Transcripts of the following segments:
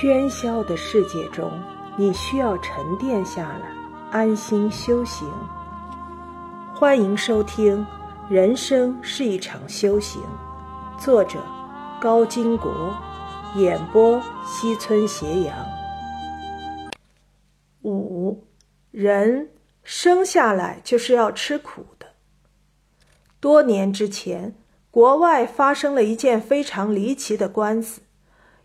喧嚣的世界中，你需要沉淀下来，安心修行。欢迎收听《人生是一场修行》，作者高金国，演播西村斜阳。五，人生下来就是要吃苦的。多年之前，国外发生了一件非常离奇的官司。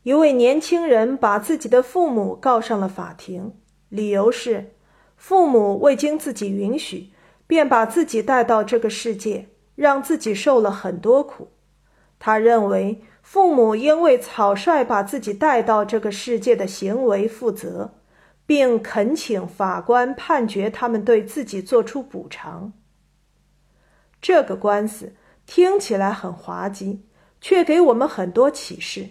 一位年轻人把自己的父母告上了法庭，理由是父母未经自己允许，便把自己带到这个世界，让自己受了很多苦。他认为父母因为草率把自己带到这个世界的行为负责，并恳请法官判决他们对自己做出补偿。这个官司听起来很滑稽，却给我们很多启示。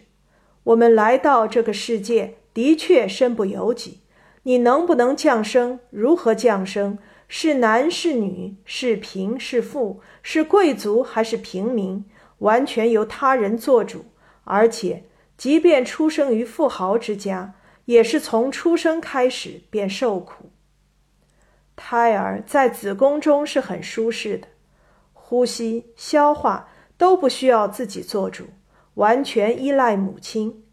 我们来到这个世界的确身不由己，你能不能降生？如何降生？是男是女？是贫是富？是贵族还是平民？完全由他人做主。而且，即便出生于富豪之家，也是从出生开始便受苦。胎儿在子宫中是很舒适的，呼吸、消化都不需要自己做主。完全依赖母亲，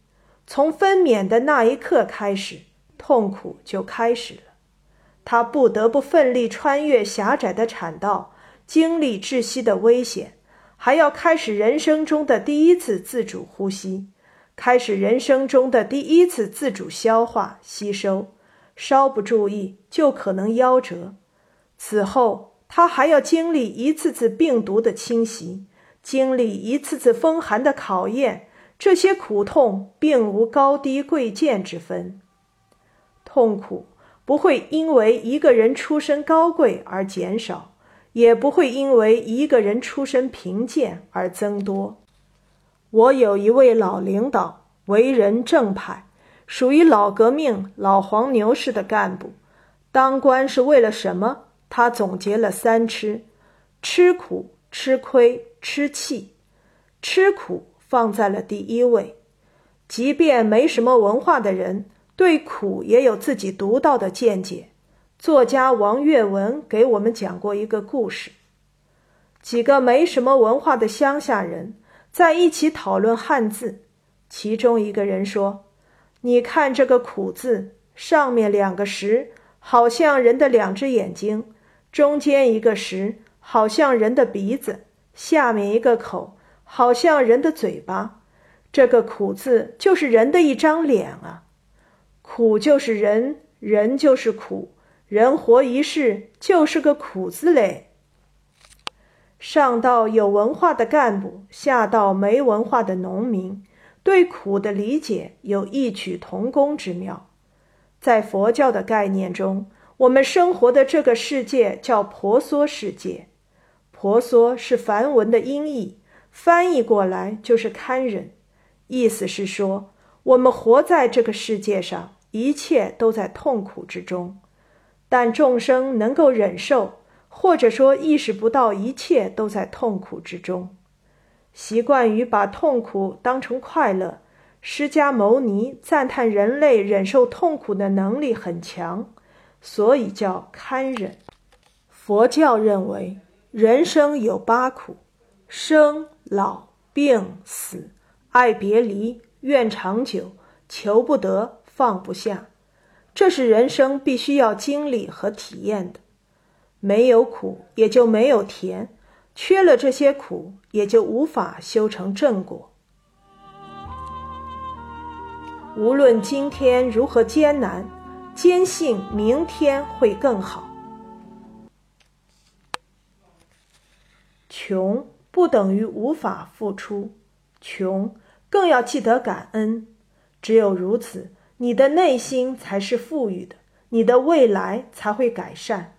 从分娩的那一刻开始，痛苦就开始了。他不得不奋力穿越狭窄的产道，经历窒息的危险，还要开始人生中的第一次自主呼吸，开始人生中的第一次自主消化吸收。稍不注意，就可能夭折。此后，他还要经历一次次病毒的侵袭。经历一次次风寒的考验，这些苦痛并无高低贵贱之分。痛苦不会因为一个人出身高贵而减少，也不会因为一个人出身贫贱而增多。我有一位老领导，为人正派，属于老革命、老黄牛式的干部。当官是为了什么？他总结了三吃：吃苦。吃亏、吃气、吃苦放在了第一位。即便没什么文化的人，对苦也有自己独到的见解。作家王跃文给我们讲过一个故事：几个没什么文化的乡下人在一起讨论汉字，其中一个人说：“你看这个苦字，上面两个石，好像人的两只眼睛；中间一个石。”好像人的鼻子，下面一个口，好像人的嘴巴。这个“苦”字就是人的一张脸啊！苦就是人，人就是苦，人活一世就是个苦字嘞。上到有文化的干部，下到没文化的农民，对苦的理解有异曲同工之妙。在佛教的概念中，我们生活的这个世界叫婆娑世界。婆娑是梵文的音译，翻译过来就是堪忍，意思是说，我们活在这个世界上，一切都在痛苦之中，但众生能够忍受，或者说意识不到一切都在痛苦之中，习惯于把痛苦当成快乐。释迦牟尼赞叹人类忍受痛苦的能力很强，所以叫堪忍。佛教认为。人生有八苦：生、老、病、死、爱别离、怨长久、求不得、放不下。这是人生必须要经历和体验的。没有苦，也就没有甜；缺了这些苦，也就无法修成正果。无论今天如何艰难，坚信明天会更好。穷不等于无法付出，穷更要记得感恩。只有如此，你的内心才是富裕的，你的未来才会改善。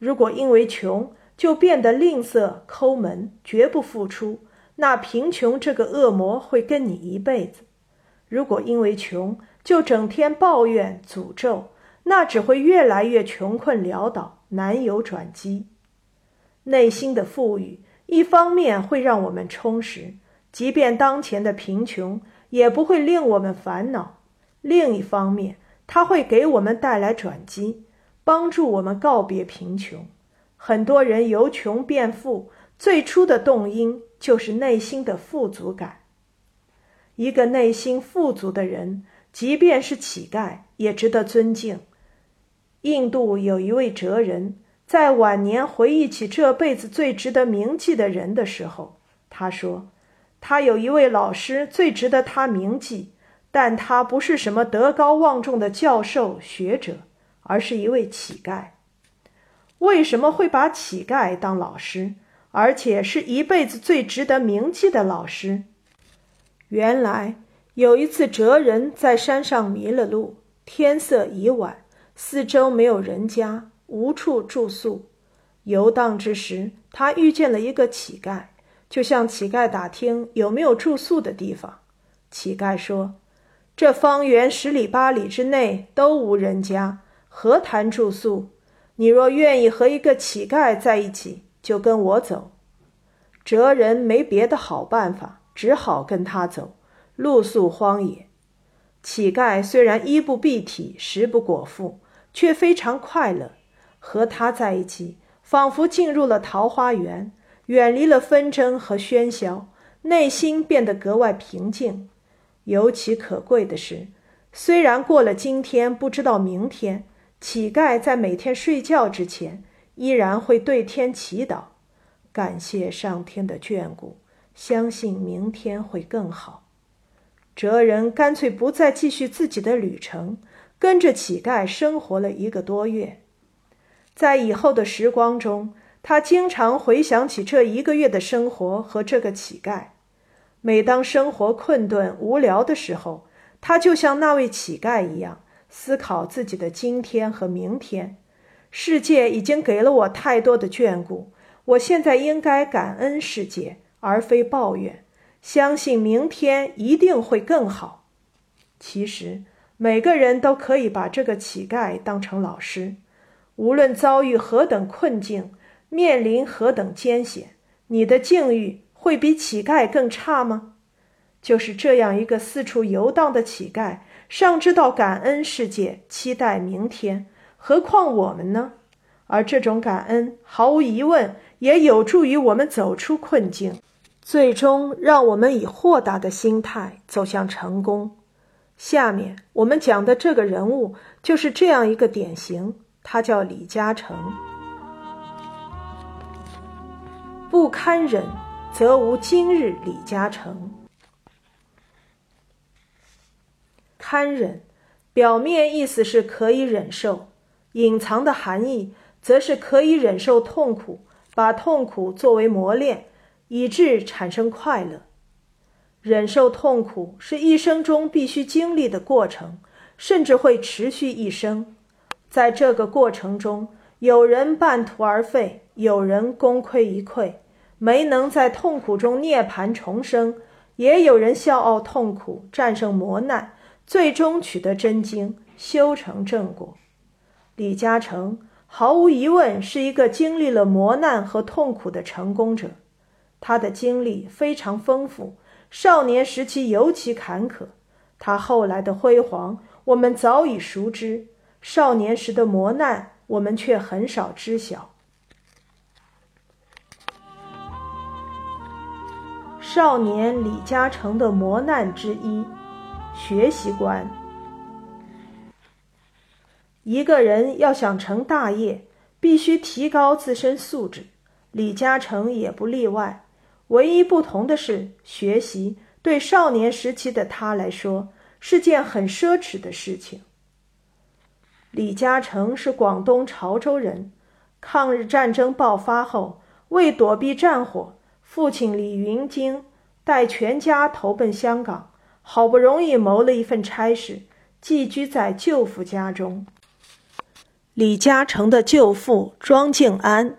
如果因为穷就变得吝啬、抠门，绝不付出，那贫穷这个恶魔会跟你一辈子。如果因为穷就整天抱怨、诅咒，那只会越来越穷困潦倒，难有转机。内心的富裕。一方面会让我们充实，即便当前的贫穷也不会令我们烦恼；另一方面，它会给我们带来转机，帮助我们告别贫穷。很多人由穷变富，最初的动因就是内心的富足感。一个内心富足的人，即便是乞丐，也值得尊敬。印度有一位哲人，在晚年回忆起这辈子最值得铭记的人的时候，他说：“他有一位老师最值得他铭记，但他不是什么德高望重的教授学者，而是一位乞丐。为什么会把乞丐当老师，而且是一辈子最值得铭记的老师？原来有一次，哲人在山上迷了路，天色已晚。”四周没有人家，无处住宿。游荡之时，他遇见了一个乞丐，就向乞丐打听有没有住宿的地方。乞丐说：“这方圆十里八里之内都无人家，何谈住宿？你若愿意和一个乞丐在一起，就跟我走。”哲人没别的好办法，只好跟他走，露宿荒野。乞丐虽然衣不蔽体，食不果腹。却非常快乐，和他在一起，仿佛进入了桃花源，远离了纷争和喧嚣，内心变得格外平静。尤其可贵的是，虽然过了今天，不知道明天，乞丐在每天睡觉之前，依然会对天祈祷，感谢上天的眷顾，相信明天会更好。哲人干脆不再继续自己的旅程。跟着乞丐生活了一个多月，在以后的时光中，他经常回想起这一个月的生活和这个乞丐。每当生活困顿无聊的时候，他就像那位乞丐一样，思考自己的今天和明天。世界已经给了我太多的眷顾，我现在应该感恩世界，而非抱怨。相信明天一定会更好。其实。每个人都可以把这个乞丐当成老师，无论遭遇何等困境，面临何等艰险，你的境遇会比乞丐更差吗？就是这样一个四处游荡的乞丐，尚知道感恩世界，期待明天，何况我们呢？而这种感恩，毫无疑问，也有助于我们走出困境，最终让我们以豁达的心态走向成功。下面我们讲的这个人物就是这样一个典型，他叫李嘉诚。不堪忍，则无今日李嘉诚。堪忍，表面意思是可以忍受，隐藏的含义则是可以忍受痛苦，把痛苦作为磨练，以致产生快乐。忍受痛苦是一生中必须经历的过程，甚至会持续一生。在这个过程中，有人半途而废，有人功亏一篑，没能在痛苦中涅槃重生；也有人笑傲痛苦，战胜磨难，最终取得真经，修成正果。李嘉诚毫无疑问是一个经历了磨难和痛苦的成功者，他的经历非常丰富。少年时期尤其坎坷，他后来的辉煌我们早已熟知，少年时的磨难我们却很少知晓。少年李嘉诚的磨难之一，学习观。一个人要想成大业，必须提高自身素质，李嘉诚也不例外。唯一不同的是，学习对少年时期的他来说是件很奢侈的事情。李嘉诚是广东潮州人，抗日战争爆发后，为躲避战火，父亲李云京带全家投奔香港，好不容易谋了一份差事，寄居在舅父家中。李嘉诚的舅父庄敬安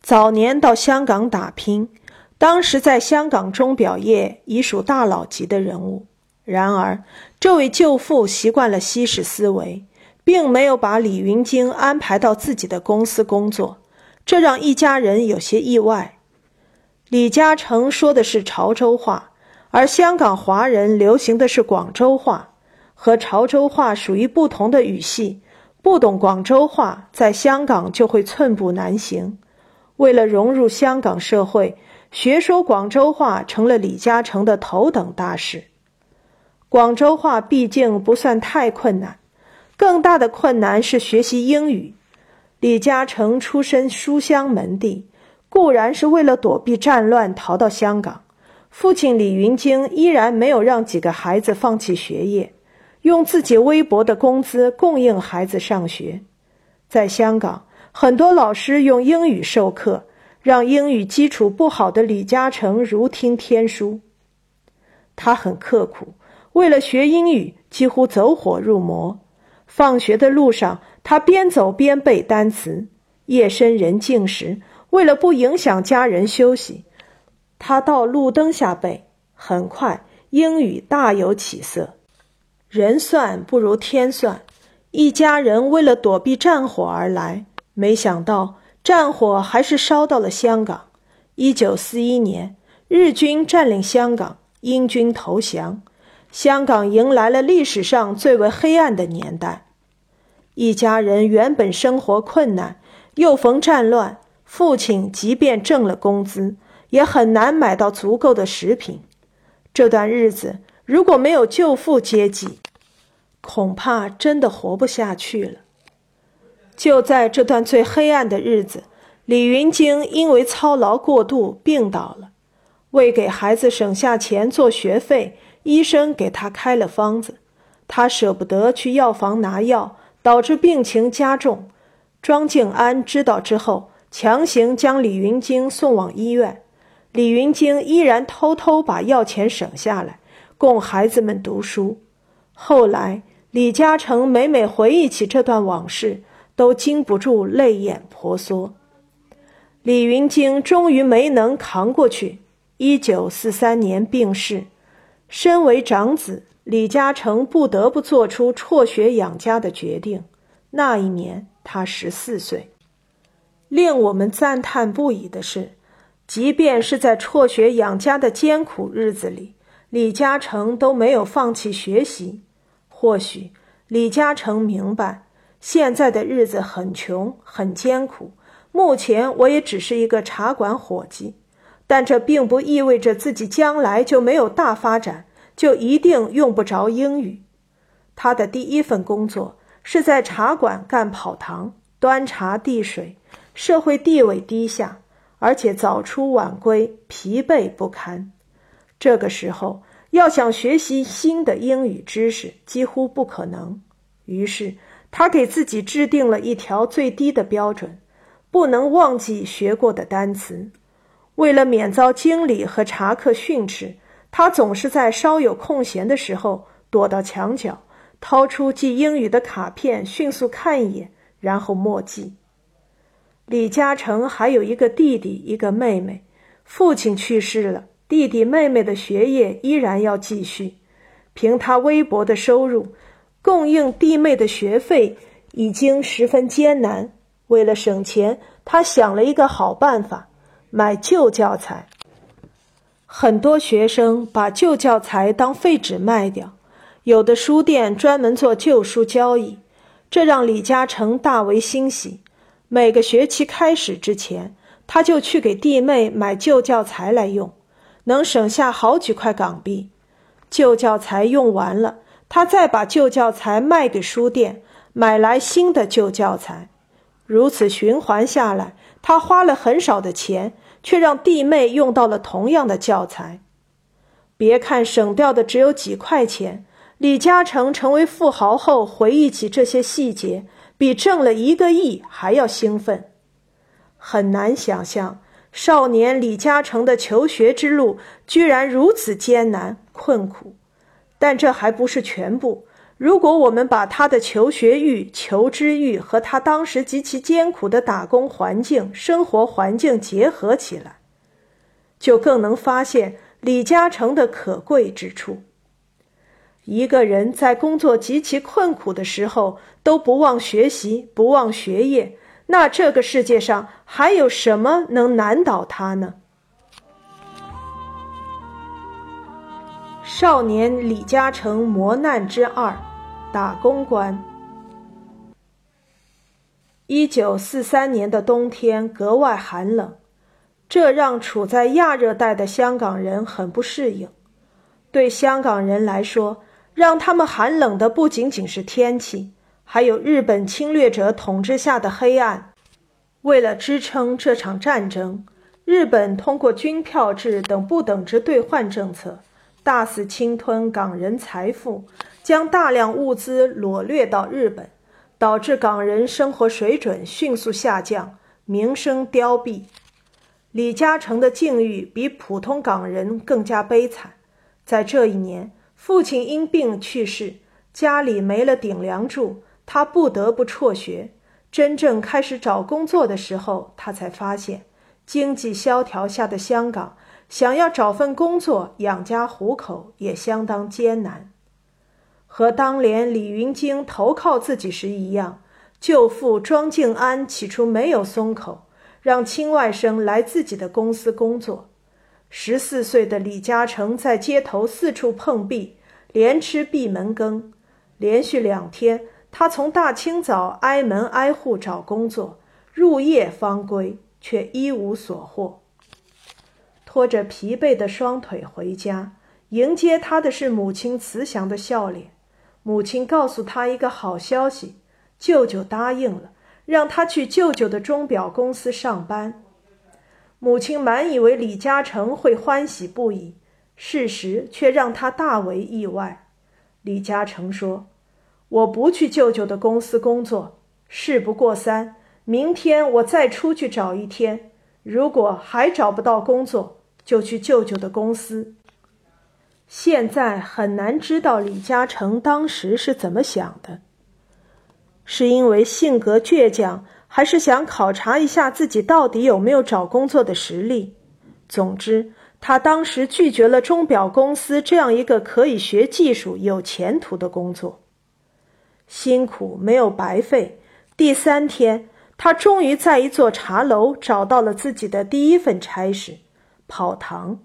早年到香港打拼。当时在香港钟表业已属大佬级的人物，然而这位舅父习惯了西式思维，并没有把李云京安排到自己的公司工作，这让一家人有些意外。李嘉诚说的是潮州话，而香港华人流行的是广州话，和潮州话属于不同的语系，不懂广州话，在香港就会寸步难行。为了融入香港社会，学说广州话成了李嘉诚的头等大事。广州话毕竟不算太困难，更大的困难是学习英语。李嘉诚出身书香门第，固然是为了躲避战乱逃到香港，父亲李云京依然没有让几个孩子放弃学业。用自己微薄的工资供应孩子上学，在香港，很多老师用英语授课，让英语基础不好的李嘉诚如听天书。他很刻苦，为了学英语，几乎走火入魔。放学的路上，他边走边背单词；夜深人静时，为了不影响家人休息，他到路灯下背。很快，英语大有起色。人算不如天算，一家人为了躲避战火而来，没想到战火还是烧到了香港。一九四一年，日军占领香港，英军投降，香港迎来了历史上最为黑暗的年代。一家人原本生活困难，又逢战乱，父亲即便挣了工资，也很难买到足够的食品。这段日子。如果没有救父接济，恐怕真的活不下去了。就在这段最黑暗的日子，李云京因为操劳过度病倒了。为给孩子省下钱做学费，医生给他开了方子，他舍不得去药房拿药，导致病情加重。庄静安知道之后，强行将李云京送往医院。李云京依然偷偷把药钱省下来。供孩子们读书。后来，李嘉诚每每回忆起这段往事，都禁不住泪眼婆娑。李云京终于没能扛过去，一九四三年病逝。身为长子，李嘉诚不得不做出辍学养家的决定。那一年，他十四岁。令我们赞叹不已的是，即便是在辍学养家的艰苦日子里。李嘉诚都没有放弃学习。或许李嘉诚明白，现在的日子很穷很艰苦。目前我也只是一个茶馆伙计，但这并不意味着自己将来就没有大发展，就一定用不着英语。他的第一份工作是在茶馆干跑堂，端茶递水，社会地位低下，而且早出晚归，疲惫不堪。这个时候，要想学习新的英语知识几乎不可能。于是，他给自己制定了一条最低的标准：不能忘记学过的单词。为了免遭经理和茶客训斥，他总是在稍有空闲的时候躲到墙角，掏出记英语的卡片，迅速看一眼，然后默记。李嘉诚还有一个弟弟，一个妹妹，父亲去世了。弟弟妹妹的学业依然要继续，凭他微薄的收入，供应弟妹的学费已经十分艰难。为了省钱，他想了一个好办法：买旧教材。很多学生把旧教材当废纸卖掉，有的书店专门做旧书交易，这让李嘉诚大为欣喜。每个学期开始之前，他就去给弟妹买旧教材来用。能省下好几块港币，旧教材用完了，他再把旧教材卖给书店，买来新的旧教材，如此循环下来，他花了很少的钱，却让弟妹用到了同样的教材。别看省掉的只有几块钱，李嘉诚成为富豪后，回忆起这些细节，比挣了一个亿还要兴奋。很难想象。少年李嘉诚的求学之路居然如此艰难困苦，但这还不是全部。如果我们把他的求学欲、求知欲和他当时极其艰苦的打工环境、生活环境结合起来，就更能发现李嘉诚的可贵之处。一个人在工作极其困苦的时候都不忘学习、不忘学业。那这个世界上还有什么能难倒他呢？少年李嘉诚磨难之二。打工官。一九四三年的冬天格外寒冷，这让处在亚热带的香港人很不适应。对香港人来说，让他们寒冷的不仅仅是天气，还有日本侵略者统治下的黑暗。为了支撑这场战争，日本通过军票制等不等值兑换政策，大肆侵吞港人财富，将大量物资掳掠到日本。导致港人生活水准迅速下降，名声凋敝。李嘉诚的境遇比普通港人更加悲惨。在这一年，父亲因病去世，家里没了顶梁柱，他不得不辍学。真正开始找工作的时候，他才发现，经济萧条下的香港，想要找份工作养家糊口也相当艰难。和当年李云京投靠自己时一样，舅父庄敬安起初没有松口，让亲外甥来自己的公司工作。十四岁的李嘉诚在街头四处碰壁，连吃闭门羹。连续两天，他从大清早挨门挨户找工作，入夜方归，却一无所获。拖着疲惫的双腿回家，迎接他的是母亲慈祥的笑脸。母亲告诉他一个好消息，舅舅答应了，让他去舅舅的钟表公司上班。母亲满以为李嘉诚会欢喜不已，事实却让他大为意外。李嘉诚说：“我不去舅舅的公司工作，事不过三，明天我再出去找一天，如果还找不到工作，就去舅舅的公司。”现在很难知道李嘉诚当时是怎么想的，是因为性格倔强，还是想考察一下自己到底有没有找工作的实力？总之，他当时拒绝了钟表公司这样一个可以学技术、有前途的工作。辛苦没有白费，第三天，他终于在一座茶楼找到了自己的第一份差事——跑堂。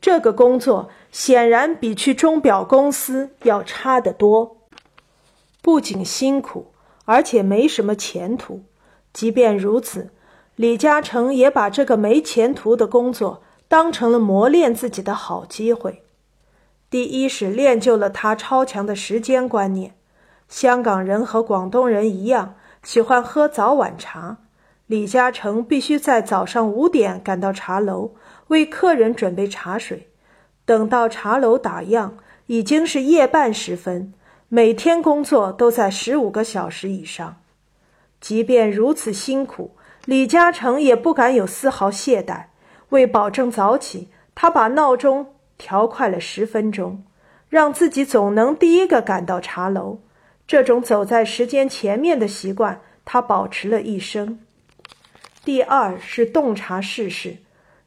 这个工作显然比去钟表公司要差得多，不仅辛苦，而且没什么前途。即便如此，李嘉诚也把这个没前途的工作当成了磨练自己的好机会。第一是练就了他超强的时间观念。香港人和广东人一样，喜欢喝早晚茶。李嘉诚必须在早上五点赶到茶楼。为客人准备茶水，等到茶楼打烊，已经是夜半时分。每天工作都在十五个小时以上，即便如此辛苦，李嘉诚也不敢有丝毫懈怠。为保证早起，他把闹钟调快了十分钟，让自己总能第一个赶到茶楼。这种走在时间前面的习惯，他保持了一生。第二是洞察世事。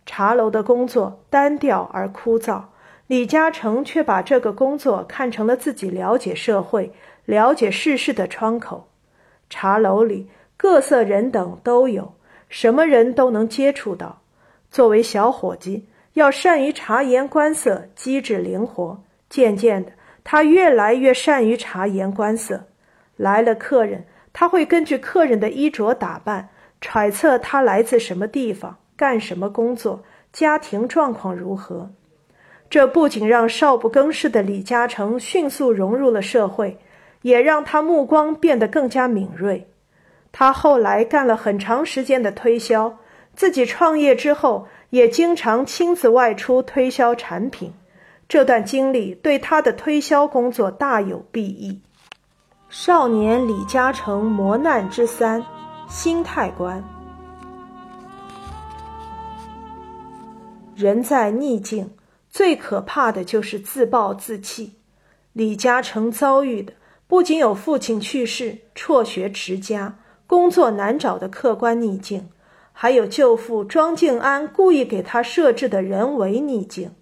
茶楼的工作单调而枯燥，李嘉诚却把这个工作看成了自己了解社会、了解世事的窗口。茶楼里各色人等都有，什么人都能接触到。作为小伙计，要善于察言观色，机智灵活。渐渐的，他越来越善于察言观色。来了客人，他会根据客人的衣着打扮，揣测他来自什么地方。干什么工作？家庭状况如何？这不仅让少不更事的李嘉诚迅速融入了社会，也让他目光变得更加敏锐。他后来干了很长时间的推销，自己创业之后，也经常亲自外出推销产品。这段经历对他的推销工作大有裨益。少年李嘉诚磨难之三：心态观。人在逆境，最可怕的就是自暴自弃。李嘉诚遭遇的不仅有父亲去世、辍学持家、工作难找的客观逆境，还有舅父庄敬安故意给他设置的人为逆境。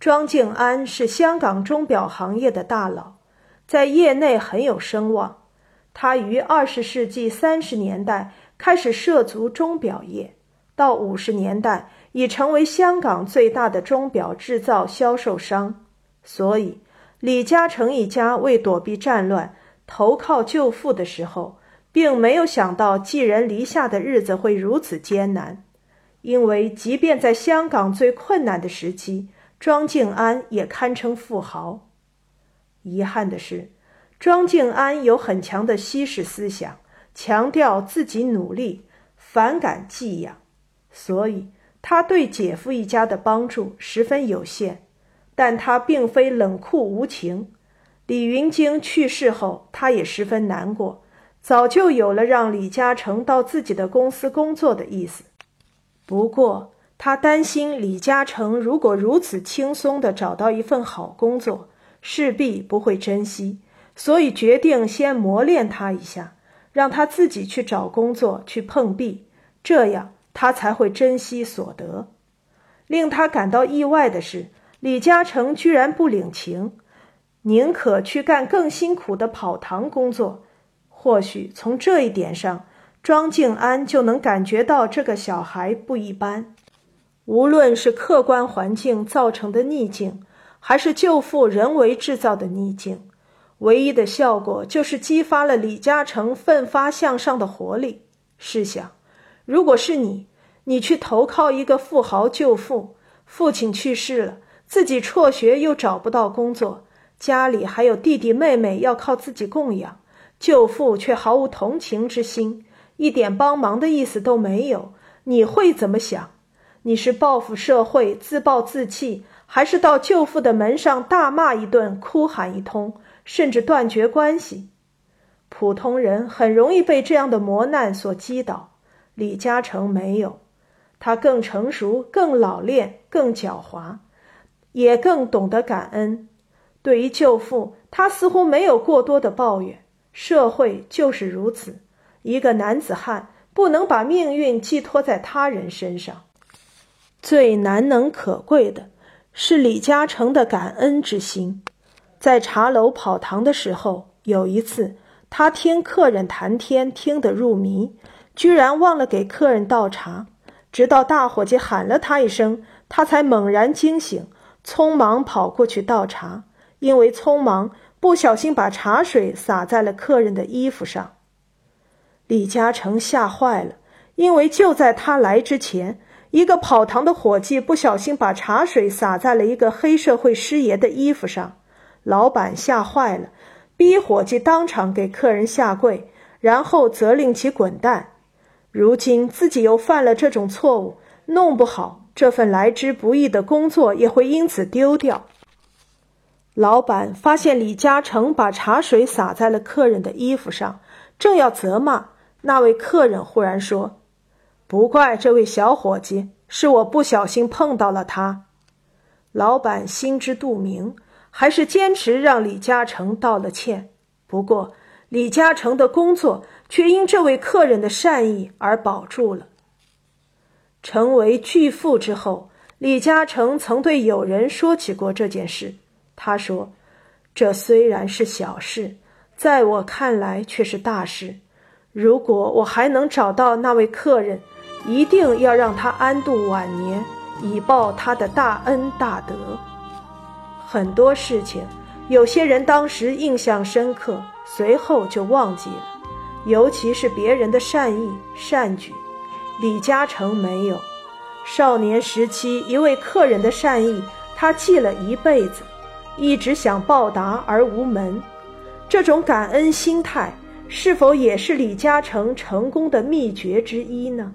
庄敬安是香港钟表行业的大佬，在业内很有声望。他于二十世纪三十年代开始涉足钟表业，到五十年代。已成为香港最大的钟表制造销售商，所以李嘉诚一家为躲避战乱，投靠舅父的时候，并没有想到寄人篱下的日子会如此艰难。因为即便在香港最困难的时期，庄静安也堪称富豪。遗憾的是，庄静安有很强的西式思想，强调自己努力，反感寄养，所以他对姐夫一家的帮助十分有限。但他并非冷酷无情。李云京去世后，他也十分难过，早就有了让李嘉诚到自己的公司工作的意思。不过，他担心李嘉诚如果如此轻松地找到一份好工作，势必不会珍惜，所以决定先磨练他一下，让他自己去找工作去碰壁，这样他才会珍惜所得。令他感到意外的是，李嘉诚居然不领情，宁可去干更辛苦的跑堂工作。或许从这一点上。庄静安就能感觉到这个小孩不一般，无论是客观环境造成的逆境，还是舅父人为制造的逆境，唯一的效果就是激发了李嘉诚奋发向上的活力。试想，如果是你，你去投靠一个富豪舅父，父亲去世了，自己辍学又找不到工作，家里还有弟弟妹妹要靠自己供养，舅父却毫无同情之心。一点帮忙的意思都没有，你会怎么想？你是报复社会、自暴自弃，还是到舅父的门上大骂一顿、哭喊一通，甚至断绝关系？普通人很容易被这样的磨难所击倒。李嘉诚没有，他更成熟、更老练、更狡猾，也更懂得感恩。对于舅父，他似乎没有过多的抱怨。社会就是如此。一个男子汉不能把命运寄托在他人身上。最难能可贵的是李嘉诚的感恩之心。在茶楼跑堂的时候，有一次他听客人谈天听得入迷，居然忘了给客人倒茶，直到大伙计喊了他一声，他才猛然惊醒，匆忙跑过去倒茶。因为匆忙，不小心把茶水洒在了客人的衣服上。李嘉诚吓坏了，因为就在他来之前，一个跑堂的伙计不小心把茶水洒在了一个黑社会师爷的衣服上。老板吓坏了，逼伙计当场给客人下跪，然后责令其滚蛋。如今自己又犯了这种错误，弄不好这份来之不易的工作也会因此丢掉。老板发现李嘉诚把茶水洒在了客人的衣服上，正要责骂。那位客人忽然说：“不怪这位小伙计，是我不小心碰到了他。”老板心知肚明，还是坚持让李嘉诚道了歉。不过，李嘉诚的工作却因这位客人的善意而保住了。成为巨富之后，李嘉诚曾对友人说起过这件事。他说：“这虽然是小事，在我看来却是大事。”如果我还能找到那位客人，一定要让他安度晚年，以报他的大恩大德。很多事情，有些人当时印象深刻，随后就忘记了。尤其是别人的善意善举，李嘉诚没有。少年时期一位客人的善意，他记了一辈子，一直想报答而无门。这种感恩心态。是否也是李嘉诚成功的秘诀之一呢？